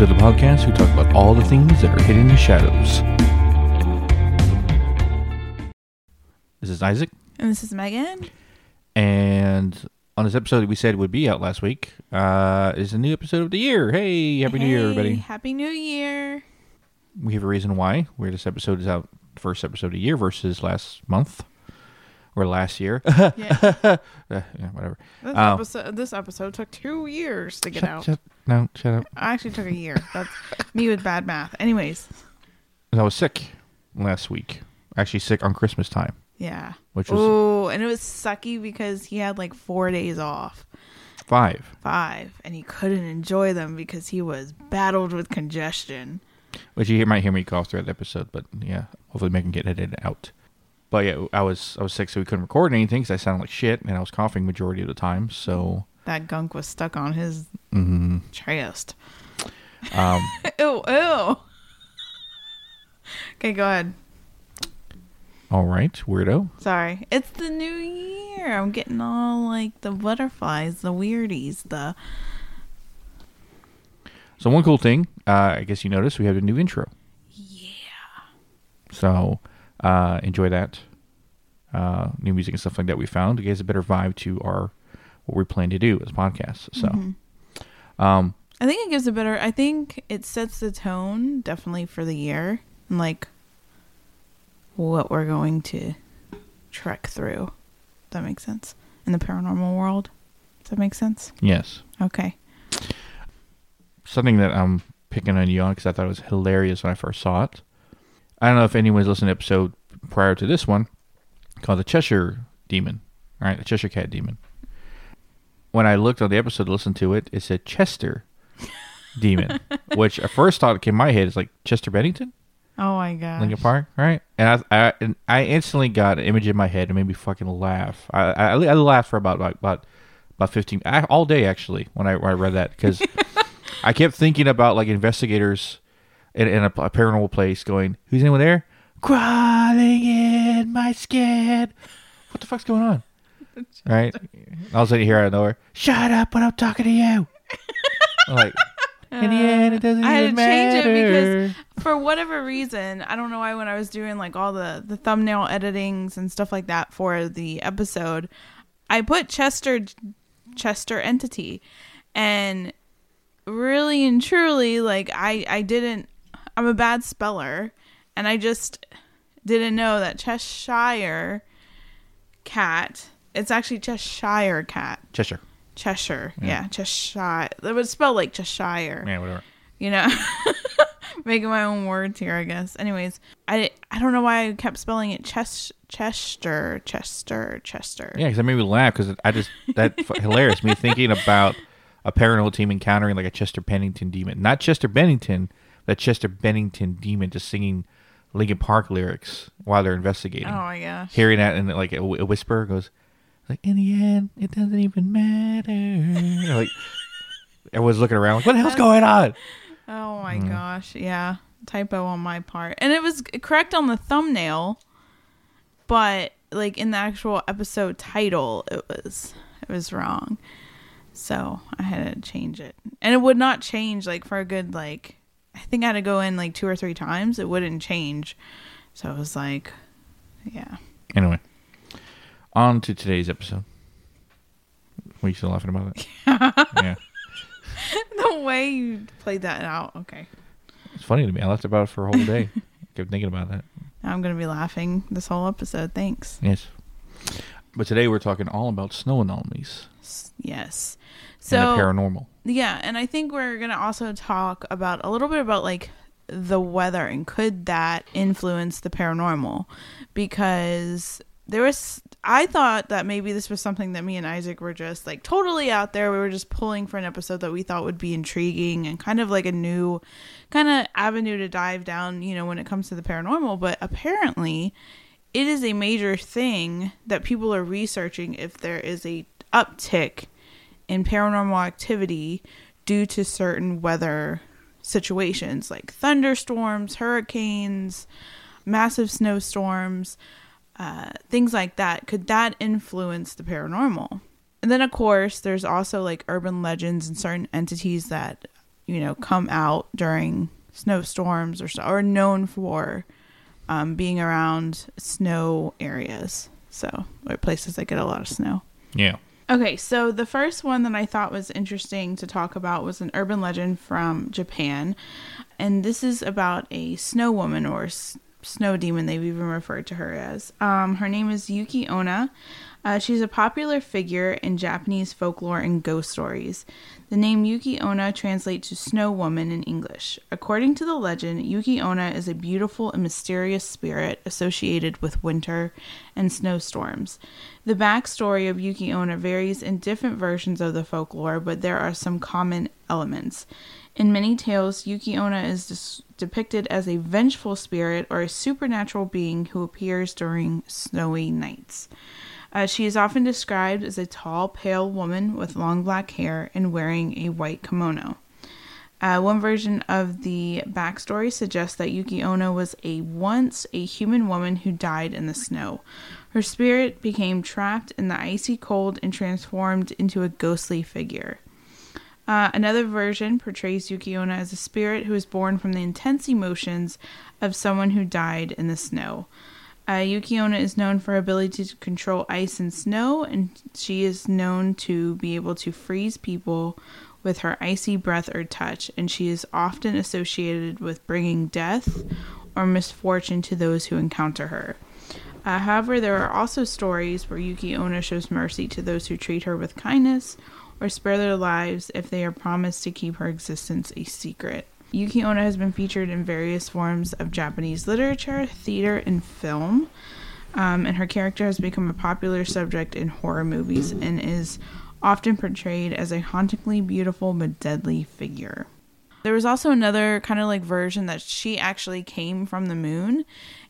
To the podcast. We talk about all the things that are hidden in the shadows. This is Isaac, And this is Megan. and on this episode that we said would be out last week uh, is a new episode of the year. Hey, happy New Year, everybody! Happy New Year. We have a reason why where this episode is out, first episode of the year versus last month or last year. Yeah. Uh, yeah, whatever. This, Oh. episode, this episode took two years to get Shut, out. shut, no, shut up. I actually took a year. That's me with bad math. Anyways, I was sick last week. Actually, sick on Christmas time, yeah. which was Oh, and it was sucky because he had like four days off, five. five, and he couldn't enjoy them because he was battled with congestion. Which you might hear me cough throughout the episode, but yeah, hopefully Megan get edited out. But yeah, I was I was sick, so we couldn't record anything because I sounded like shit, and I was coughing majority of the time. So, That gunk was stuck on his mhm. chest. um, Ew, ew. okay, go ahead. all right, weirdo. Sorry. It's the new year. I'm getting all like the butterflies, the weirdies, the So one cool thing, uh, I guess you noticed, we have a new intro. yeah. So uh, enjoy that. Uh, new music and stuff like that we found. It gives a better vibe to our what we plan to do as podcasts. So, Mm-hmm. um, I think it gives a better I think it sets the tone definitely for the year and like what we're going to trek through. That makes sense? In the paranormal world. Does that make sense? yes, Okay. something that I'm picking on you on because I thought it was hilarious when I first saw it. I don't know if anyone's listened to episode prior to this one called the Cheshire Demon, right? The Cheshire Cat Demon. When I looked on the episode to listen to it, it said Chester Demon, which at first thought came in my head is like Chester Bennington, Oh my god. Linkin Park, right? And I, I, and I instantly got an image in my head and made me fucking laugh. I, I, I laughed for about like about about fifteen I, all day actually when I, when I read that because I kept thinking about like investigators in, in a, a paranormal place going, "Who's anyone there?" Crawling in my skin. What the fuck's going on? Right? All of a sudden you hear out of nowhere, "Shut up when I'm talking to you." I'm like, in the end, it doesn't I had to change matter. it because for whatever reason, I don't know why when I was doing like all the the thumbnail editings and stuff like that for the episode, I put Chester Chester entity and really and truly like I I didn't I'm a bad speller and I just didn't know that Cheshire cat it's actually Cheshire cat. Cheshire. Cheshire yeah, Cheshire. It would spell like Cheshire. Yeah, whatever. you know? Making my own words here i guess. Anyways i i don't know why i kept spelling it Ches- chester chester chester. Yeah, because that made me laugh because I just that hilarious. Me thinking about a paranormal team encountering like a Chester Bennington demon, not Chester Bennington, but Chester Bennington demon just singing Linkin Park lyrics while they're investigating. oh my gosh Hearing that and like a, a whisper goes like, "In the end, it doesn't even matter." like everyone's looking around, like, "What the hell's going on?" oh my Mm-hmm. gosh yeah typo on my part and it was correct on the thumbnail but like in the actual episode title it was it was wrong so i had to change it and it would not change like for a good like i think i had to go in like two or three times it wouldn't change so it was like yeah Anyway, on to today's episode. Were you still laughing about it? yeah. the way you played that out okay It's funny to me. I laughed about it for a whole day. Kept thinking about that. now i'm gonna be laughing this whole episode thanks Yes. But today we're talking all about snow anomalies yes and so the paranormal. Yeah, and I think we're gonna also talk about a little bit about like the weather and could that influence the paranormal because there was I thought that maybe this was something that me and Isaac were just like totally out there. We were just pulling for an episode that we thought would be intriguing and kind of like a new kind of avenue to dive down, you know, when it comes to the paranormal. But apparently, it is a major thing that people are researching if there is a uptick in paranormal activity due to certain weather situations like thunderstorms, hurricanes, massive snowstorms, uh, things like that. Could that influence the paranormal? And then, of course, there's also like urban legends and certain entities that you know, come out during snowstorms or so, or known for um, being around snow areas. So, or places that get a lot of snow. Yeah. Okay, so the first one that I thought was interesting to talk about was an urban legend from Japan. And this is about a snow woman or s- snow demon, they've even referred to her as. Um, her name is Yuki Onna. Uh, she's a popular figure in Japanese folklore and ghost stories. The name Yuki Onna translates to snow woman in English. According to the legend, Yuki Onna is a beautiful and mysterious spirit associated with winter and snowstorms. The backstory of Yuki Onna varies in different versions of the folklore, but there are some common elements. In many tales, Yuki Onna is dis- depicted as a vengeful spirit or a supernatural being who appears during snowy nights. Uh, she is often described as a tall, pale woman with long black hair and wearing a white kimono. Uh, one version of the backstory suggests that Yuki Onna was a once a human woman who died in the snow. Her spirit became trapped in the icy cold and transformed into a ghostly figure. Uh, another version portrays Yuki as a spirit who is born from the intense emotions of someone who died in the snow. Uh, Yuki Onna is known for her ability to control ice and snow, and she is known to be able to freeze people with her icy breath or touch, and she is often associated with bringing death or misfortune to those who encounter her. Uh, however, there are also stories where Yuki Onna shows mercy to those who treat her with kindness or spare their lives if they are promised to keep her existence a secret. Yuki Onna has been featured in various forms of Japanese literature, theater, and film. Um, and her character has become a popular subject in horror movies and is often portrayed as a hauntingly beautiful but deadly figure. There was also another kind of like version that she actually came from the moon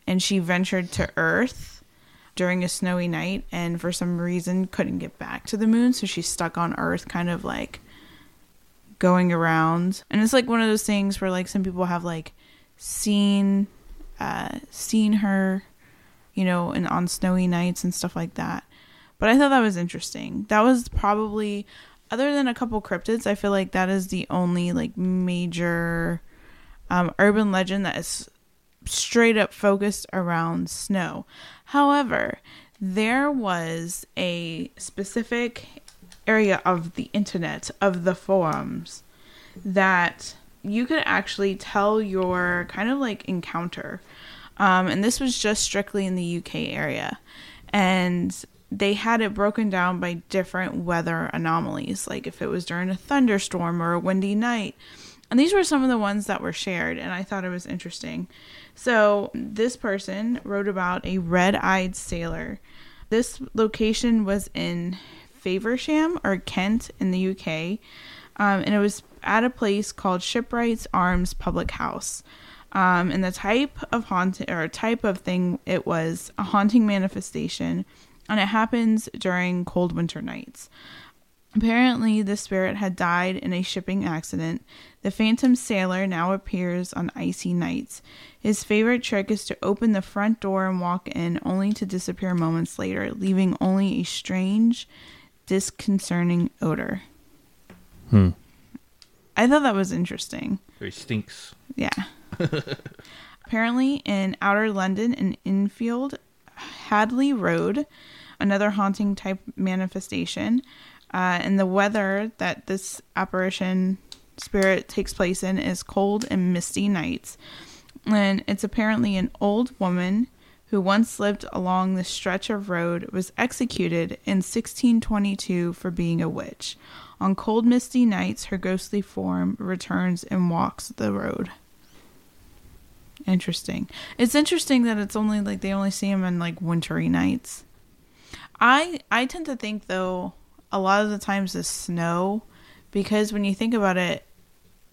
and she ventured to Earth during a snowy night and for some reason couldn't get back to the moon, so she's stuck on Earth, kind of like going around. And it's like one of those things where like some people have like seen uh seen her, you know, and on snowy nights and stuff like that. But I thought that was interesting. That was probably other than a couple cryptids, I feel like that is the only like major um, urban legend that is straight up focused around snow. However, there was a specific area of the internet, of the forums, that you could actually tell your kind of like encounter. Um, and this was just strictly in the UK area. And they had it broken down by different weather anomalies, like if it was during a thunderstorm or a windy night. And these were some of the ones that were shared, and I thought it was interesting. So, this person wrote about a red eyed sailor. This location was in Faversham or Kent in the UK, um, and it was at a place called Shipwrights Arms Public House. Um, and the type of haunting or type of thing it was a haunting manifestation, and it happens during cold winter nights. Apparently, the spirit had died in a shipping accident. The phantom sailor now appears on icy nights. His favorite trick is to open the front door and walk in, only to disappear moments later, leaving only a strange, disconcerting odor. Hmm. I thought that was interesting. It stinks. Yeah. Apparently, in outer London and Enfield, Hadley Road, another haunting type manifestation, uh, and the weather that this apparition spirit takes place in is cold and misty nights. And it's apparently an old woman who once lived along this stretch of road was executed in 1622 for being a witch. On cold, misty nights, her ghostly form returns and walks the road. Interesting. It's interesting that it's only like they only see him in like wintry nights. I I tend to think though a lot of the times the snow because when you think about it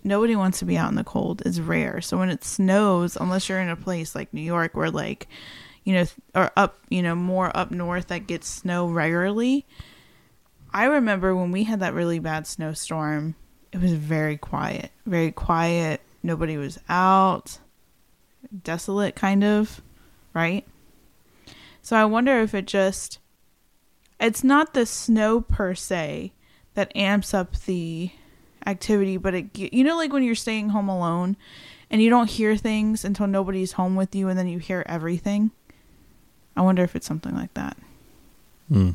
nobody wants to be out in the cold it's rare so when it snows unless you're in a place like new york where like you know or up you know more up north that gets snow regularly. I remember when we had that really bad snowstorm it was very quiet very quiet. Nobody was out. Desolate kind of right? So i wonder if it just it's not the snow per se that amps up the activity, but it you know like when you're staying home alone and you don't hear things until nobody's home with you and then you hear everything. I wonder if it's something like that. Hmm.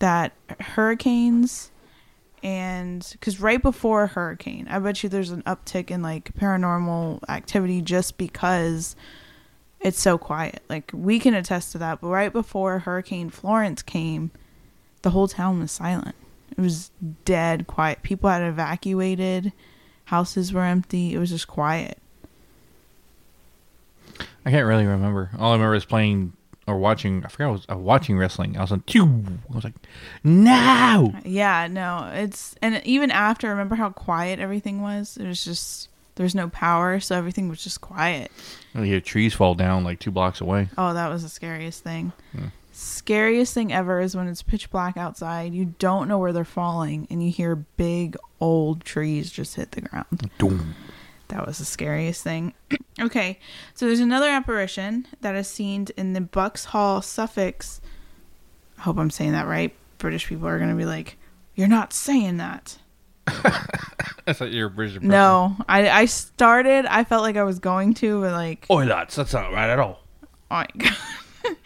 That hurricanes and because right before a hurricane, I bet you there's an uptick in like paranormal activity just because it's so quiet. Like we can attest to that. But right before Hurricane Florence came, the whole town was silent. It was dead quiet. People had evacuated. Houses were empty. It was just quiet. I can't really remember. All I remember is playing or watching. I forgot I was uh, watching wrestling. I was on two. I was like, no. Yeah, no, it's and even after, remember how quiet everything was? It was just there was no power, so everything was just quiet. You hear trees fall down like two blocks away. Oh, that was the scariest thing. Scariest thing ever is when it's pitch black outside. You don't know where they're falling, and you hear big old trees just hit the ground. Doom. That was the scariest thing. okay, so there's another apparition that is seen in the Buxhall, Suffolk. I hope I'm saying that right. British people are going to be like, "You're not saying that." I thought you were British. person. No, I I started. I felt like I was going to, but like, Oi, lads, that's not right at all. oh my god.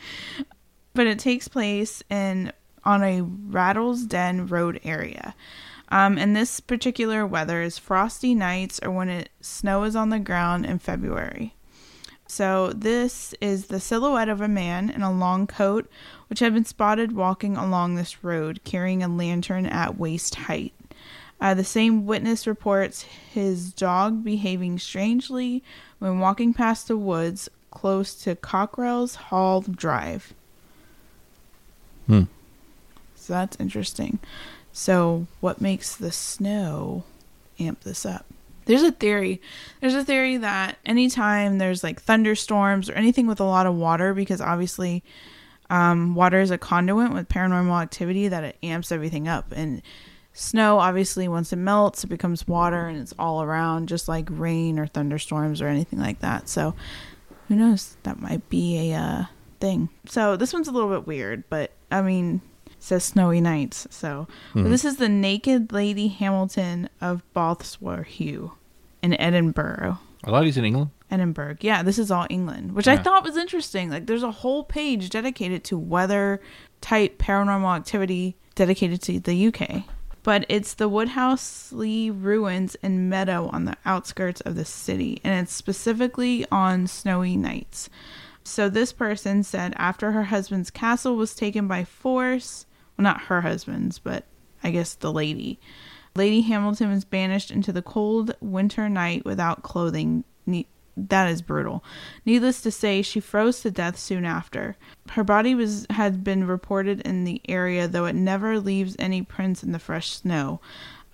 but it takes place in on a Rattlesden Road area. Um, and this particular weather is frosty nights or when it snow is on the ground in February. So this is the silhouette of a man in a long coat, which had been spotted walking along this road carrying a lantern at waist height. Uh, the same witness reports his dog behaving strangely when walking past the woods close to Cockrell's Hall Drive. Hmm. So that's interesting. So, what makes the snow amp this up? There's a theory. There's a theory that anytime there's like thunderstorms or anything with a lot of water, because obviously um, water is a conduit with paranormal activity, that it amps everything up. And snow, obviously, once it melts, it becomes water and it's all around, just like rain or thunderstorms or anything like that. So, who knows? That might be a uh, thing. So, this one's a little bit weird, but I mean, says snowy nights. So, but hmm. this is the Naked Lady Hamilton of Bothwellhaugh in Edinburgh. A lot of these in England. Edinburgh. Yeah, this is all England, which I thought was interesting. Like, there's a whole page dedicated to weather type paranormal activity dedicated to the UK. But it's the Woodhouselee ruins and meadow on the outskirts of the city, and it's specifically on snowy nights. So this person said after her husband's castle was taken by force, well, not her husband's, but I guess the lady. Lady Hamilton was banished into the cold winter night without clothing. Ne- that is brutal. Needless to say, she froze to death soon after. Her body was had been reported in the area, though it never leaves any prints in the fresh snow.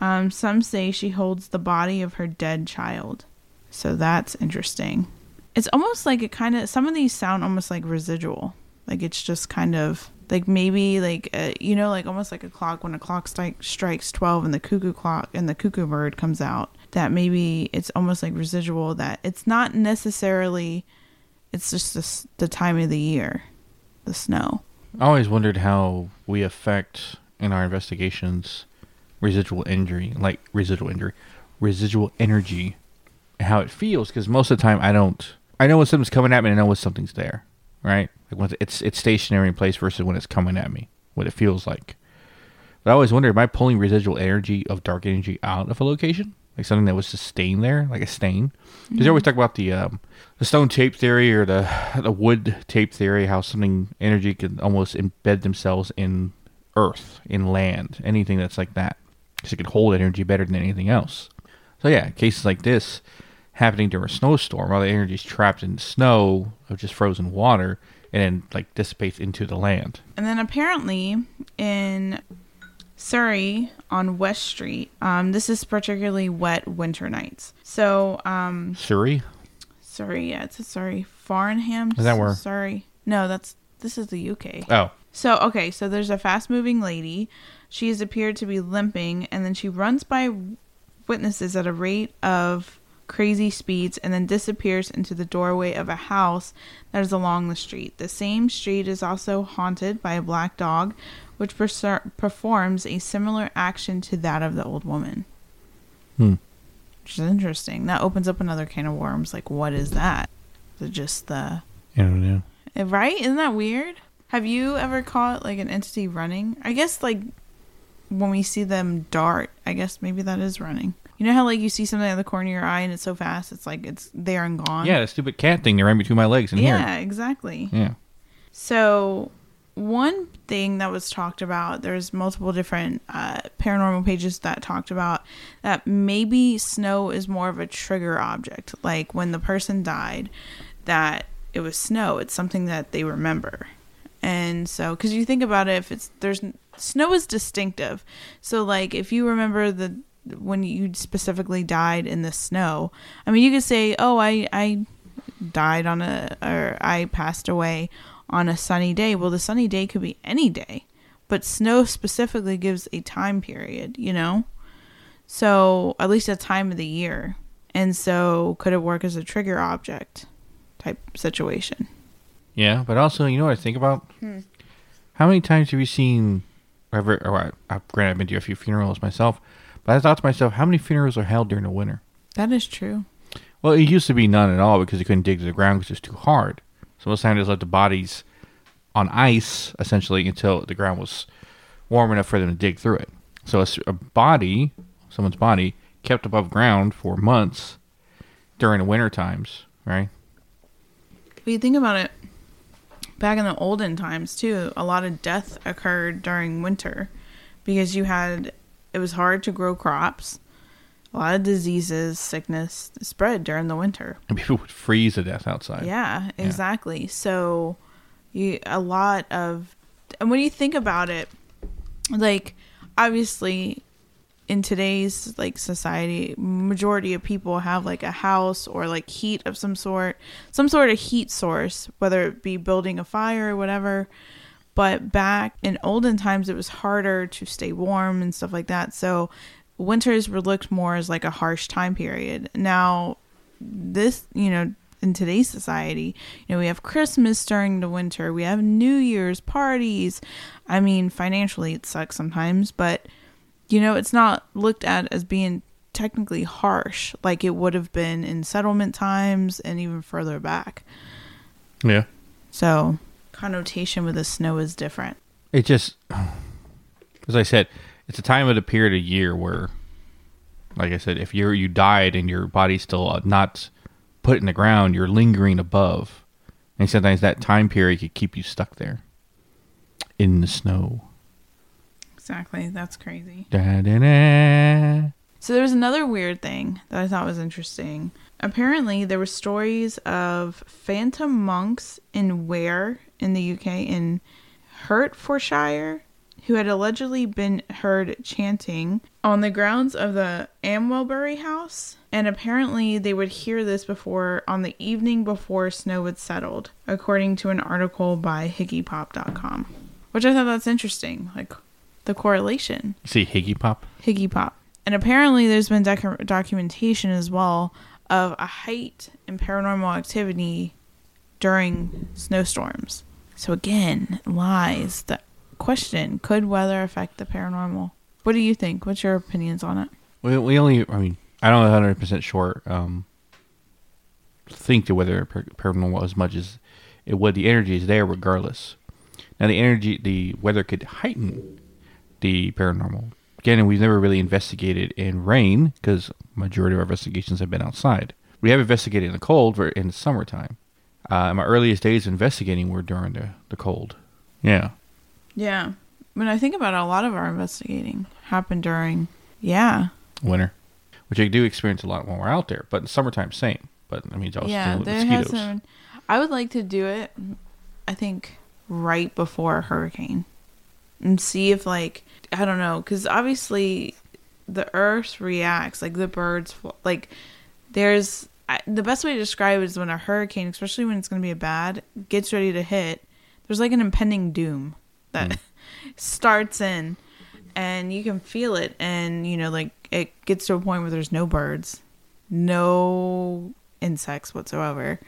Um, some say she holds the body of her dead child. So that's interesting. It's almost like it kind of. Some of these sound almost like residual. Like it's just kind of like maybe like uh, you know like almost like a clock when a clock strike, strikes 12 and the cuckoo clock and the cuckoo bird comes out that maybe it's almost like residual that it's not necessarily it's just the, time of the year the snow I always wondered how we affect in our investigations residual injury, like residual injury, residual energy, how it feels. Because most of the time, I don't. I know when something's coming at me, I know when something's there, right? Like when it's it's stationary in place versus when it's coming at me, what it feels like. But I always wonder, am I pulling residual energy of dark energy out of a location, like something that was staying there, like a stain? Because they always talk about the um, the stone tape theory or the the wood tape theory, how something energy can almost embed themselves in earth, in land, anything that's like that, because it can hold energy better than anything else. So yeah, cases like this happening during a snowstorm, All the energy is trapped in snow of just frozen water, and then like dissipates into the land. and then apparently in surrey on west street um, this is particularly wet winter nights. So um, Surrey, surrey yeah it's a surrey. Farnham Is that where- surrey. No that's this is the uk oh, So, okay, so there's a fast moving lady. She has appeared to be limping, and then she runs by witnesses at a rate of crazy speeds and then disappears into the doorway of a house that is along the street. The same street is also haunted by a black dog, which perser- performs a similar action to that of the old woman. Hmm. which is interesting. That opens up another can of worms. Like, what is that? Is it just the I don't know. Eh, right? Isn't that weird? Have you ever caught like an entity running? I guess like when we see them dart, I guess maybe that is running. You know how like you see something at the corner of your eye and it's so fast, it's like it's there and gone. Yeah, the stupid cat thing that ran between my legs and yeah, exactly. Yeah. So, one thing that was talked about, there's multiple different uh, paranormal pages that talked about that maybe snow is more of a trigger object. Like when the person died, that it was snow. It's something that they remember. And so, because you think about it, if it's there's snow is distinctive. So, like if you remember the when you specifically died in the snow, I mean, you could say, "Oh, I I died on a or I passed away on a sunny day. Well, the sunny day could be any day, but snow specifically gives a time period, you know? So, at least a time of the year. And so, could it work as a trigger object type situation? Yeah, but also, you know what I think about? Hmm. How many times have you seen, or, ever, or I, I've, granted, I've been to a few funerals myself, but I thought to myself, how many funerals are held during the winter? That is true. Well, it used to be none at all because you couldn't dig to the ground because it's too hard. So most times they just let the bodies on ice essentially until the ground was warm enough for them to dig through it. So a body, someone's body, kept above ground for months during the winter times, right? But you think about it, back in the olden times too, a lot of death occurred during winter because you had it was hard to grow crops. A lot of diseases, sickness spread during the winter. And people would freeze to death outside. Yeah, exactly. So you a lot of and when you think about it, like obviously in today's like society, majority of people have like a house or like heat of some sort, some sort of heat source, whether it be building a fire or whatever. But back in olden times, it was harder to stay warm and stuff like that. So winters were looked more as like a harsh time period. Now, this, you know, in today's society, you know, we have Christmas during the winter, we have New Year's parties. I mean, financially, it sucks sometimes, but you know, it's not looked at as being technically harsh like it would have been in settlement times and even further back. Yeah. So, connotation with the snow is different. It just, as I said, it's a time of the period of year where, like I said, if you're you died and your body's still uh, not put in the ground, you're lingering above, and sometimes that time period could keep you stuck there in the snow. Exactly. That's crazy. Da-da-da. So there was another weird thing that I thought was interesting. Apparently, there were stories of phantom monks in Ware in the UK in Hertfordshire who had allegedly been heard chanting on the grounds of the Amwellbury house. And apparently, they would hear this before on the evening before snow had settled, according to an article by HiggyPop.com. Which I thought that's interesting, like the correlation. You see Higgy Pop? Higgy Pop. And apparently, there's been docu- documentation as well of a height in paranormal activity during snowstorms. So, again, lies. The question could weather affect the paranormal? What do you think? What's your opinions on it? We, we only, I mean, I don't know 100 percent sure. Um, think the weather par- paranormal as much as it would. The energy is there regardless. Now the energy, the weather could heighten the paranormal. Again, we've never really investigated in rain because majority of our investigations have been outside. We have investigated in the cold ver- in the summertime. Uh, my earliest days investigating were during the, the cold. Yeah. Yeah. When I think about it, a lot of our investigating happened during, yeah. winter, which I do experience a lot when we're out there. But in summertime, same. But I mean, it's also yeah, there mosquitoes. hasn't. I would like to do it. I think right before a hurricane, and see if like I don't know, because obviously the Earth reacts like the birds. Like there's I, the best way to describe it is when a hurricane, especially when it's going to be a bad, gets ready to hit. There's like an impending doom that hmm. starts in, and you can feel it, and you know like it gets to a point where there's no birds, no insects whatsoever.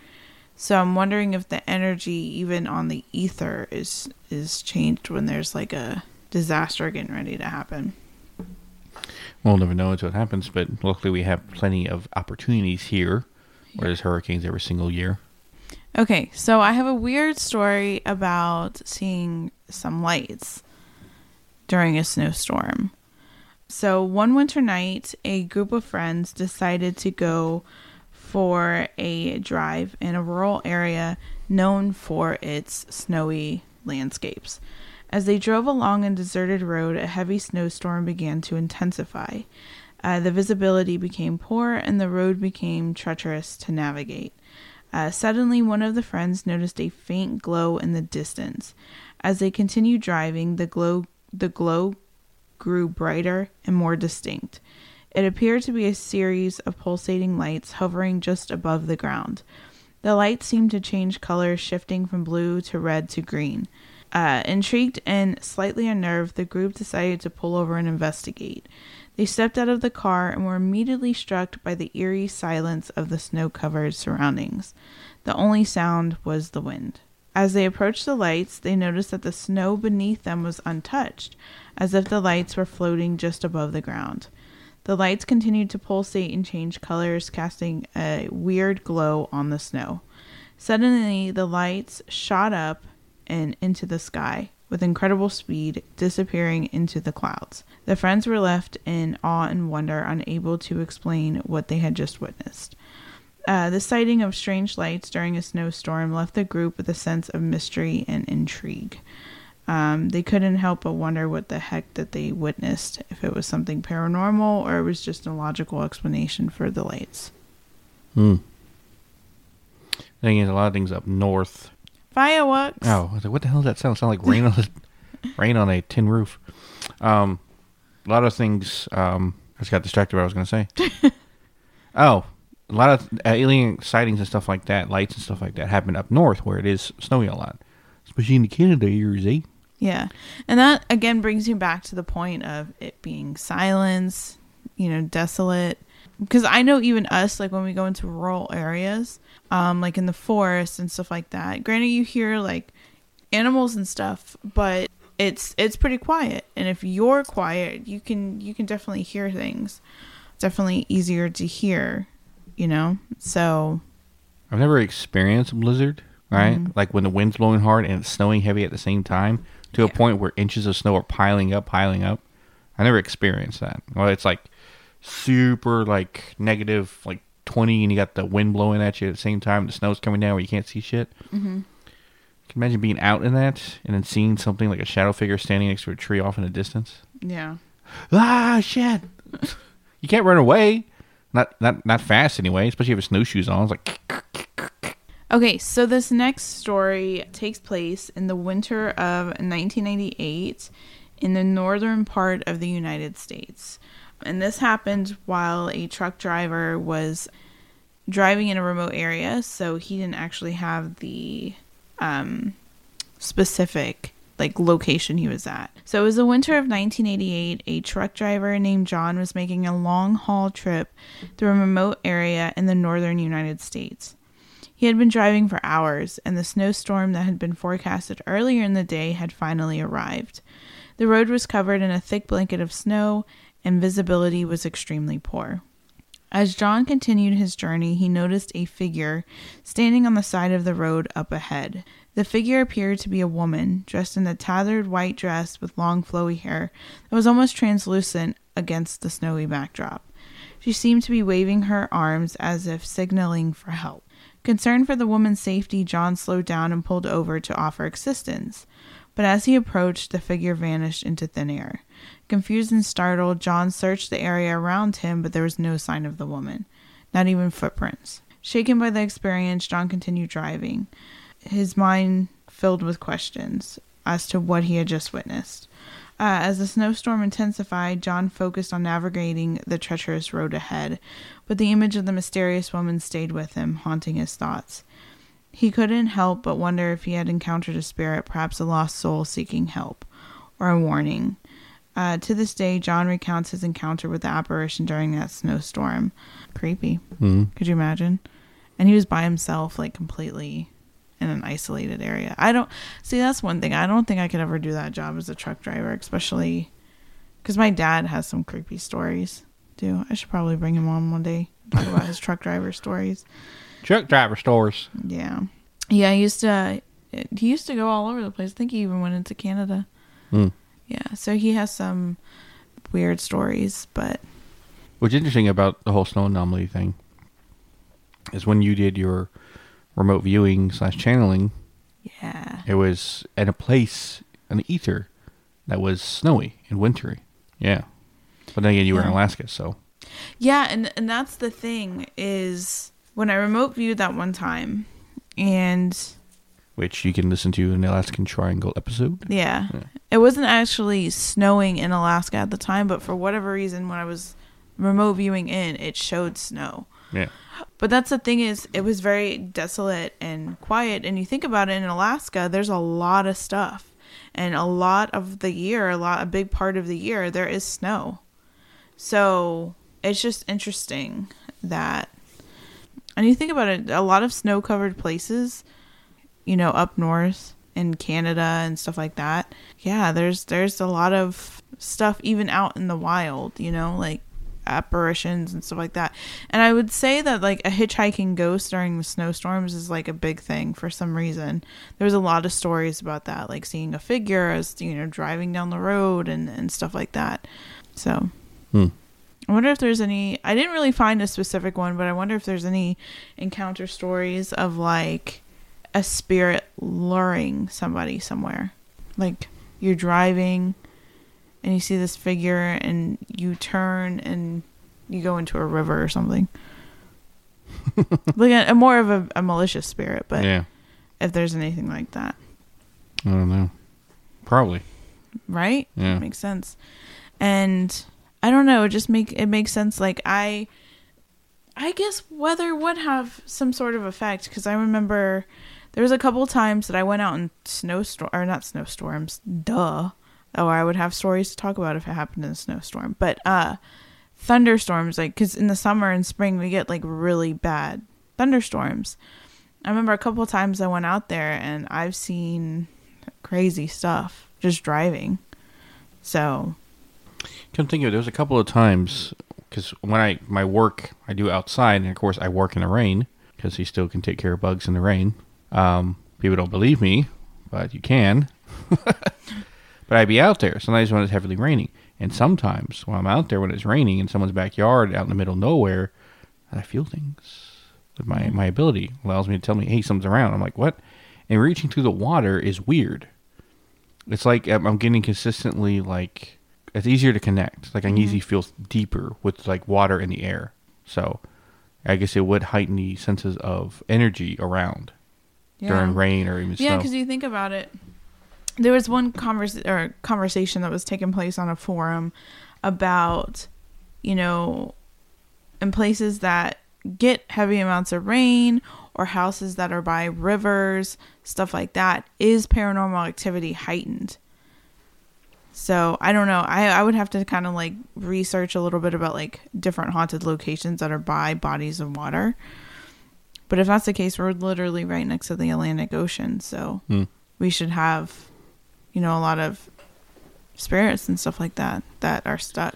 So I'm wondering if the energy even on the ether is is changed when there's like a disaster getting ready to happen. We'll never know until it happens, but luckily we have plenty of opportunities here where there's hurricanes every single year. Okay, so I have a weird story about seeing some lights during a snowstorm. So, one winter night, a group of friends decided to go for a drive in a rural area known for its snowy landscapes. As they drove along a deserted road, a heavy snowstorm began to intensify. Uh, the visibility became poor and the road became treacherous to navigate. Uh, suddenly, one of the friends noticed a faint glow in the distance. As they continued driving, the glow the glow grew brighter and more distinct. It appeared to be a series of pulsating lights hovering just above the ground. The lights seemed to change color, shifting from blue to red to green. Uh, intrigued and slightly unnerved, the group decided to pull over and investigate. They stepped out of the car and were immediately struck by the eerie silence of the snow covered surroundings. The only sound was the wind. As they approached the lights, they noticed that the snow beneath them was untouched, as if the lights were floating just above the ground. The lights continued to pulsate and change colors, casting a weird glow on the snow. Suddenly, the lights shot up and into the sky with incredible speed, disappearing into the clouds. The friends were left in awe and wonder, unable to explain what they had just witnessed. Uh, the sighting of strange lights during a snowstorm left the group with a sense of mystery and intrigue. Um, they couldn't help but wonder what the heck that they witnessed, if it was something paranormal or it was just a logical explanation for the lights. Hmm. Thing is, a lot of things up north. Fireworks. Oh, I was like, what the hell does that sound? Sound like rain on a, rain on a tin roof. Um, a lot of things. Um, I just got distracted. What I was going to say. oh, a lot of uh, alien sightings and stuff like that, lights and stuff like that, happen up north where it is snowy a lot, especially in the Canada areas. Eh? Yeah. And that again brings you back to the point of it being silence, you know, desolate. Because I know even us, like when we go into rural areas, um, like in the forest and stuff like that. Granted, you hear like animals and stuff, but it's it's pretty quiet. And if you're quiet, you can you can definitely hear things. Definitely easier to hear, you know. So I've never experienced a blizzard, right? Like when the wind's blowing hard and it's snowing heavy at the same time to a point where inches of snow are piling up, piling up. I never experienced that. Well, it's like super like negative like 20 and you got the wind blowing at you at the same time the snow's coming down where you can't see shit. Mm-hmm. Can you imagine being out in that and then seeing something like a shadow figure standing next to a tree off in the distance? yeah. Ah, shit. you can't run away. Not not not fast anyway, especially if you have snowshoes on. It's like Okay, so this next story takes place in the winter of 1998 in the northern part of the United States. And this happened while a truck driver was driving in a remote area, so he didn't actually have the um, specific like location he was at. So it was the winter of 1988. A truck driver named John was making a long haul trip through a remote area in the northern United States. He had been driving for hours, and the snowstorm that had been forecasted earlier in the day had finally arrived. The road was covered in a thick blanket of snow, and visibility was extremely poor. As John continued his journey, he noticed a figure standing on the side of the road up ahead. The figure appeared to be a woman, dressed in a tattered white dress with long flowy hair that was almost translucent against the snowy backdrop. She seemed to be waving her arms as if signaling for help. Concerned for the woman's safety, John slowed down and pulled over to offer assistance. But as he approached, the figure vanished into thin air. Confused and startled, John searched the area around him, but there was no sign of the woman, not even footprints. Shaken by the experience, John continued driving, his mind filled with questions as to what he had just witnessed. Uh, as the snowstorm intensified, John focused on navigating the treacherous road ahead, but the image of the mysterious woman stayed with him, haunting his thoughts. He couldn't help but wonder if he had encountered a spirit, perhaps a lost soul seeking help, or a warning. Uh, to this day, John recounts his encounter with the apparition during that snowstorm. Creepy. mm, Could you imagine? And he was by himself, like completely in an isolated area. I don't see that's one thing. I don't think I could ever do that job as a truck driver, especially Because my dad has some creepy stories too. I should probably bring him on one day. Talk about his truck driver stories. Truck driver stores. Yeah. Yeah, he used to he used to go all over the place. I think he even went into Canada. Hmm. Yeah, so he has some weird stories, but What's interesting about the whole snow anomaly thing is when you did your remote viewing slash channeling, yeah. it was at a place, an ether, that was snowy and wintry. Yeah. But then again, you were in Alaska, so. Yeah, and and that's the thing is when I remote viewed that one time and Which you can listen to in the Alaskan Triangle episode. yeah, Yeah. it wasn't actually snowing in Alaska at the time, but for whatever reason when I was remote viewing in, it showed snow. Yeah. But that's the thing is it was very desolate and quiet and you think about it in Alaska there's a lot of stuff and a lot of the year a lot a big part of the year there is snow. So it's just interesting that and you think about it a lot of snow covered places you know up north in Canada and stuff like that. Yeah, there's there's a lot of stuff even out in the wild, you know, like apparitions and stuff like that. And I would say that like a hitchhiking ghost during the snowstorms is like a big thing for some reason. There's a lot of stories about that, like seeing a figure as you know driving down the road and and stuff like that. So Hmm. I wonder if there's any. I didn't really find a specific one, but I wonder if there's any encounter stories of like a spirit luring somebody somewhere. Like you're driving and you see this figure and you turn and you go into a river or something. like a, a more of a, a malicious spirit, but yeah. if there's anything like that, I don't know. Probably. right? Yeah. makes sense. And I don't know, it just make it makes sense. Like I, I guess weather would have some sort of effect because I remember there was a couple times that I went out in snowstorm or not snowstorms, duh. Oh, I would have stories to talk about if it happened in a snowstorm, but uh, thunderstorms like because in the summer and spring we get like really bad thunderstorms. I remember a couple times I went out there and I've seen crazy stuff just driving. So Come think of it, there was a couple of times because when I my work I do outside, and of course I work in the rain because he still can take care of bugs in the rain. Um, people don't believe me, but you can. but I'd be out there sometimes when it's heavily raining, and sometimes when I'm out there when it's raining in someone's backyard out in the middle of nowhere, I feel things. With my my ability allows me to tell me, hey, something's around. I'm like, what? And reaching through the water is weird. It's like I'm getting consistently like it's easier to connect. Like I can mm-hmm. easily feel deeper with like water in the air. So I guess it would heighten the senses of energy around during rain or even snow. Yeah, because you think about it, there was one convers or conversation that was taking place on a forum about, you know, in places that get heavy amounts of rain or houses that are by rivers, stuff like that, is paranormal activity heightened? So I don't know. I I would have to kind of like research a little bit about like different haunted locations that are by bodies of water. But if that's the case, we're literally right next to the Atlantic Ocean, so Hmm. we should have, you know, a lot of spirits and stuff like that that are stuck.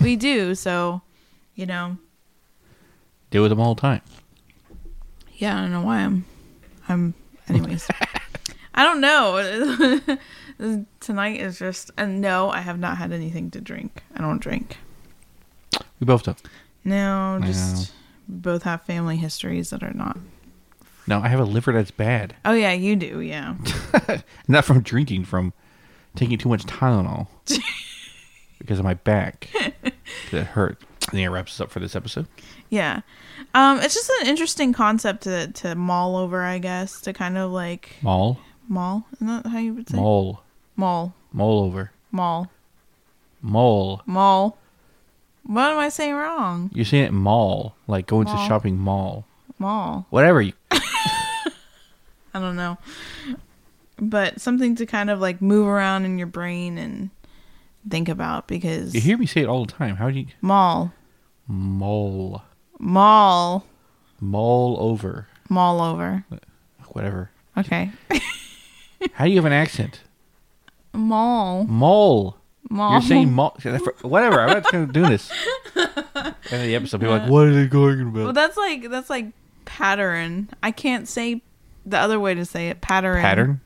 we do, so you know, Deal with them all the time. yeah. I don't know why I'm, I'm. Anyways, I don't know. Tonight is just, and no, I have not had anything to drink. I don't drink. We both don't. No, just both have family histories that are not. No, I have a liver that's bad. Oh yeah, you do. Yeah. Not from drinking, from taking too much Tylenol because of my back. It hurt. I think it wraps us up for this episode. Yeah. Um, it's just an interesting concept to to mull over, I guess, to kind of like Mall, mull. Isn't that how you would say? mole, Mull. mole over, Mull. mole. Mull. What am I saying wrong? You're saying it mall, like going to Mall. shopping mall. Mall. Whatever. You, I don't know. But something to kind of like move around in your brain and think about because you hear me say it all the time. How do you mall. mall, Mall. mole over, Mall over. whatever? Okay. How do you have an accent? Mall. Mole, Mall. You're saying mall. Whatever. I'm not going to do this. End of the episode. People are like, what are they going Well, about? that's like that's like pattern. I can't say the other way to say it. Pattern. Pattern?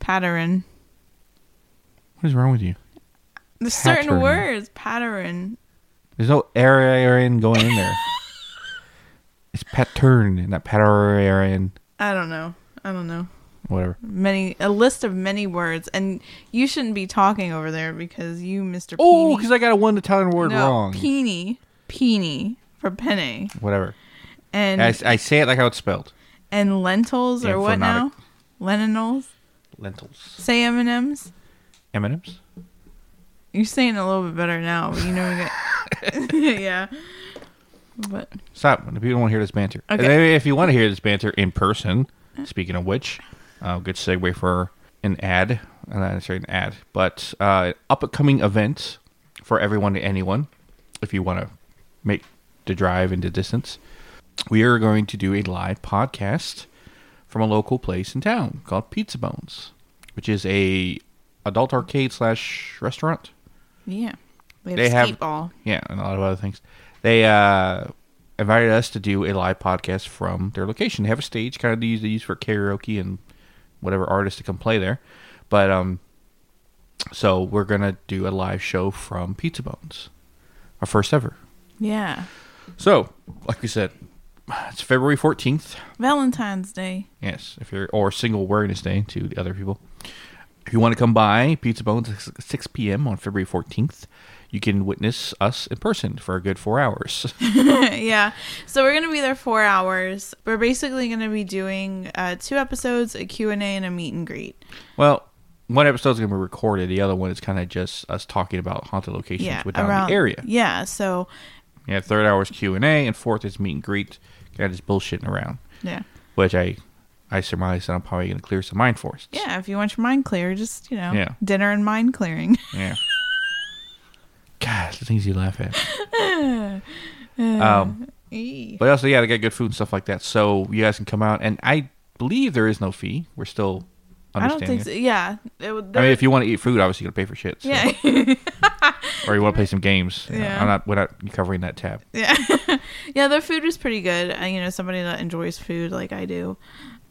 Pattern. What is wrong with you? There's certain words. Pattern. There's no Aryan going in there. it's pattern, not pattern. I don't know. I don't know. Whatever. Many a list of many words, and you shouldn't be talking over there because you, Mister. Oh, because I got a one Italian word no, wrong. Peony, peony for penny. Whatever. and I, I say it like how it's spelled. and lentils or what now? Lentils. Lentils. Say M and M's. M&M's? You're saying a little bit better now, but you know yeah. But Stop. People don't want to hear this banter. Okay. And if you want to hear this banter in person, speaking of which, uh, good segue for an ad. Uh, not an ad, but uh, up and coming event for everyone and anyone. If you want to make the drive into distance, we are going to do a live podcast from a local place in town called Pizza Bones, which is a adult arcade slash restaurant. yeah, we have They have- ball. Yeah, and a lot of other things. They uh, invited us to do a live podcast from their location. They have a stage, kind of they use, they use for karaoke and whatever artist to come play there. But um, so we're gonna do a live show from Pizza Bones, our first ever. Yeah, So, like we said, it's February fourteenth. Valentine's Day. Yes, if you're or Single Awareness Day to the other people. If you want to come by Pizza Bones at 6 p.m. on February 14th, you can witness us in person for a good four hours. yeah. So we're gonna be there four hours. We're basically gonna be doing uh, two episodes, a Q and A, and a meet and greet. Well, one episode's gonna be recorded. The other one is kind of just us talking about haunted locations Yeah, within around the area. Yeah. So Yeah, third hour is Q and A, and fourth is meet and greet. Kind of just bullshitting around, yeah, which I, I surmise that I'm probably gonna clear some mind forests. yeah. If you want your mind clear, just you know, Yeah. dinner and mind clearing. Yeah. God, the things you laugh at. um, but also, yeah, they got good food and stuff like that. So you guys can come out, and I believe there is no fee. We're still I don't think so. Yeah. It, would- I mean, if you want to eat food, obviously you got to pay for shit. so- yeah. Or you want to play some games. Yeah. I'm not. We're not covering that tab. Yeah. yeah, their food is pretty good. Uh, you know, somebody that enjoys food like I do.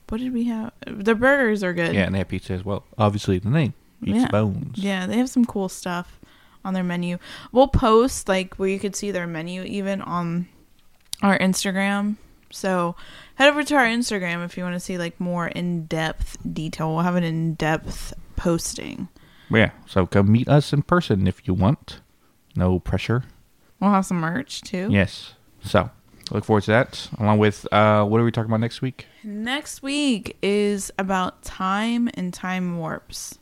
What did we have? The burgers are good. Yeah, and they have pizza as well. Obviously, the name Pizza Yeah. Bones. Yeah, they have some cool stuff on their menu. We'll post like where you could see their menu even on our Instagram. So head over to our Instagram if you want to see like more in depth detail. We'll have an in depth posting. Yeah. So come meet us in person if you want. No pressure. We'll have some merch too. Yes. So look forward to that. Along with uh, what are we talking about next week? Next week is about time and time warps.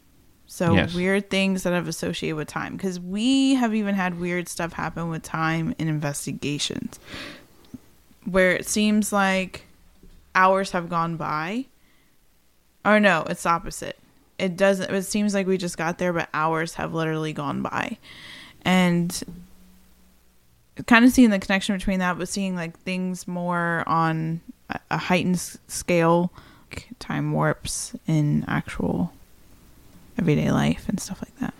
So Yes. weird things that have associated with time because we have even had weird stuff happen with time in investigations where it seems like hours have gone by. Or no, it's opposite. It doesn't it seems like we just got there but hours have literally gone by. And kind of seeing the connection between that, but seeing like things more on a- a heightened scale, like time warps in actual everyday life and stuff like that.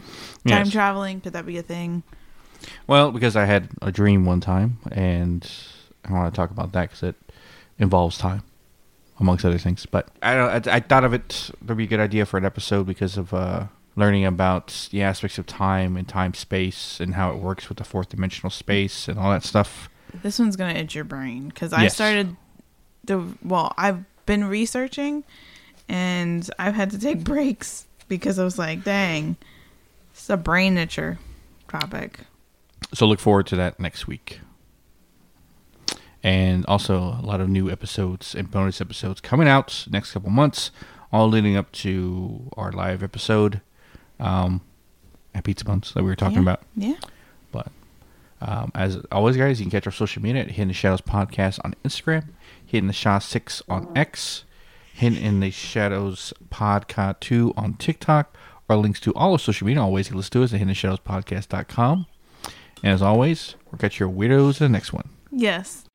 Time Yes. traveling, could that be a thing? Well, because I had a dream one time, and I want to talk about that because it involves time, amongst other things. But I don't. I, I thought of it would be a good idea for an episode because of uh, learning about the aspects of time and time space and how it works with the fourth dimensional space and all that stuff. This one's gonna itch your brain because I Yes. started the well, I've been researching, and I've had to take breaks because I was like, dang, it's a brain itcher topic. So look forward to that next week. And also a lot of new episodes and bonus episodes coming out next couple months, all leading up to our live episode um, at Pizza Bones that we were talking Yeah. about. Yeah. But um, as always, guys, you can catch our social media at Hidden Shadows Podcast on Instagram, Hidden the Shaw 6 on X, Hidden in the Shadows Podcast 2 on TikTok. Our links to all of social media, always listen to us at hiddenshadowspodcast.com. And as always, we'll catch your weirdos in the next one. Yes.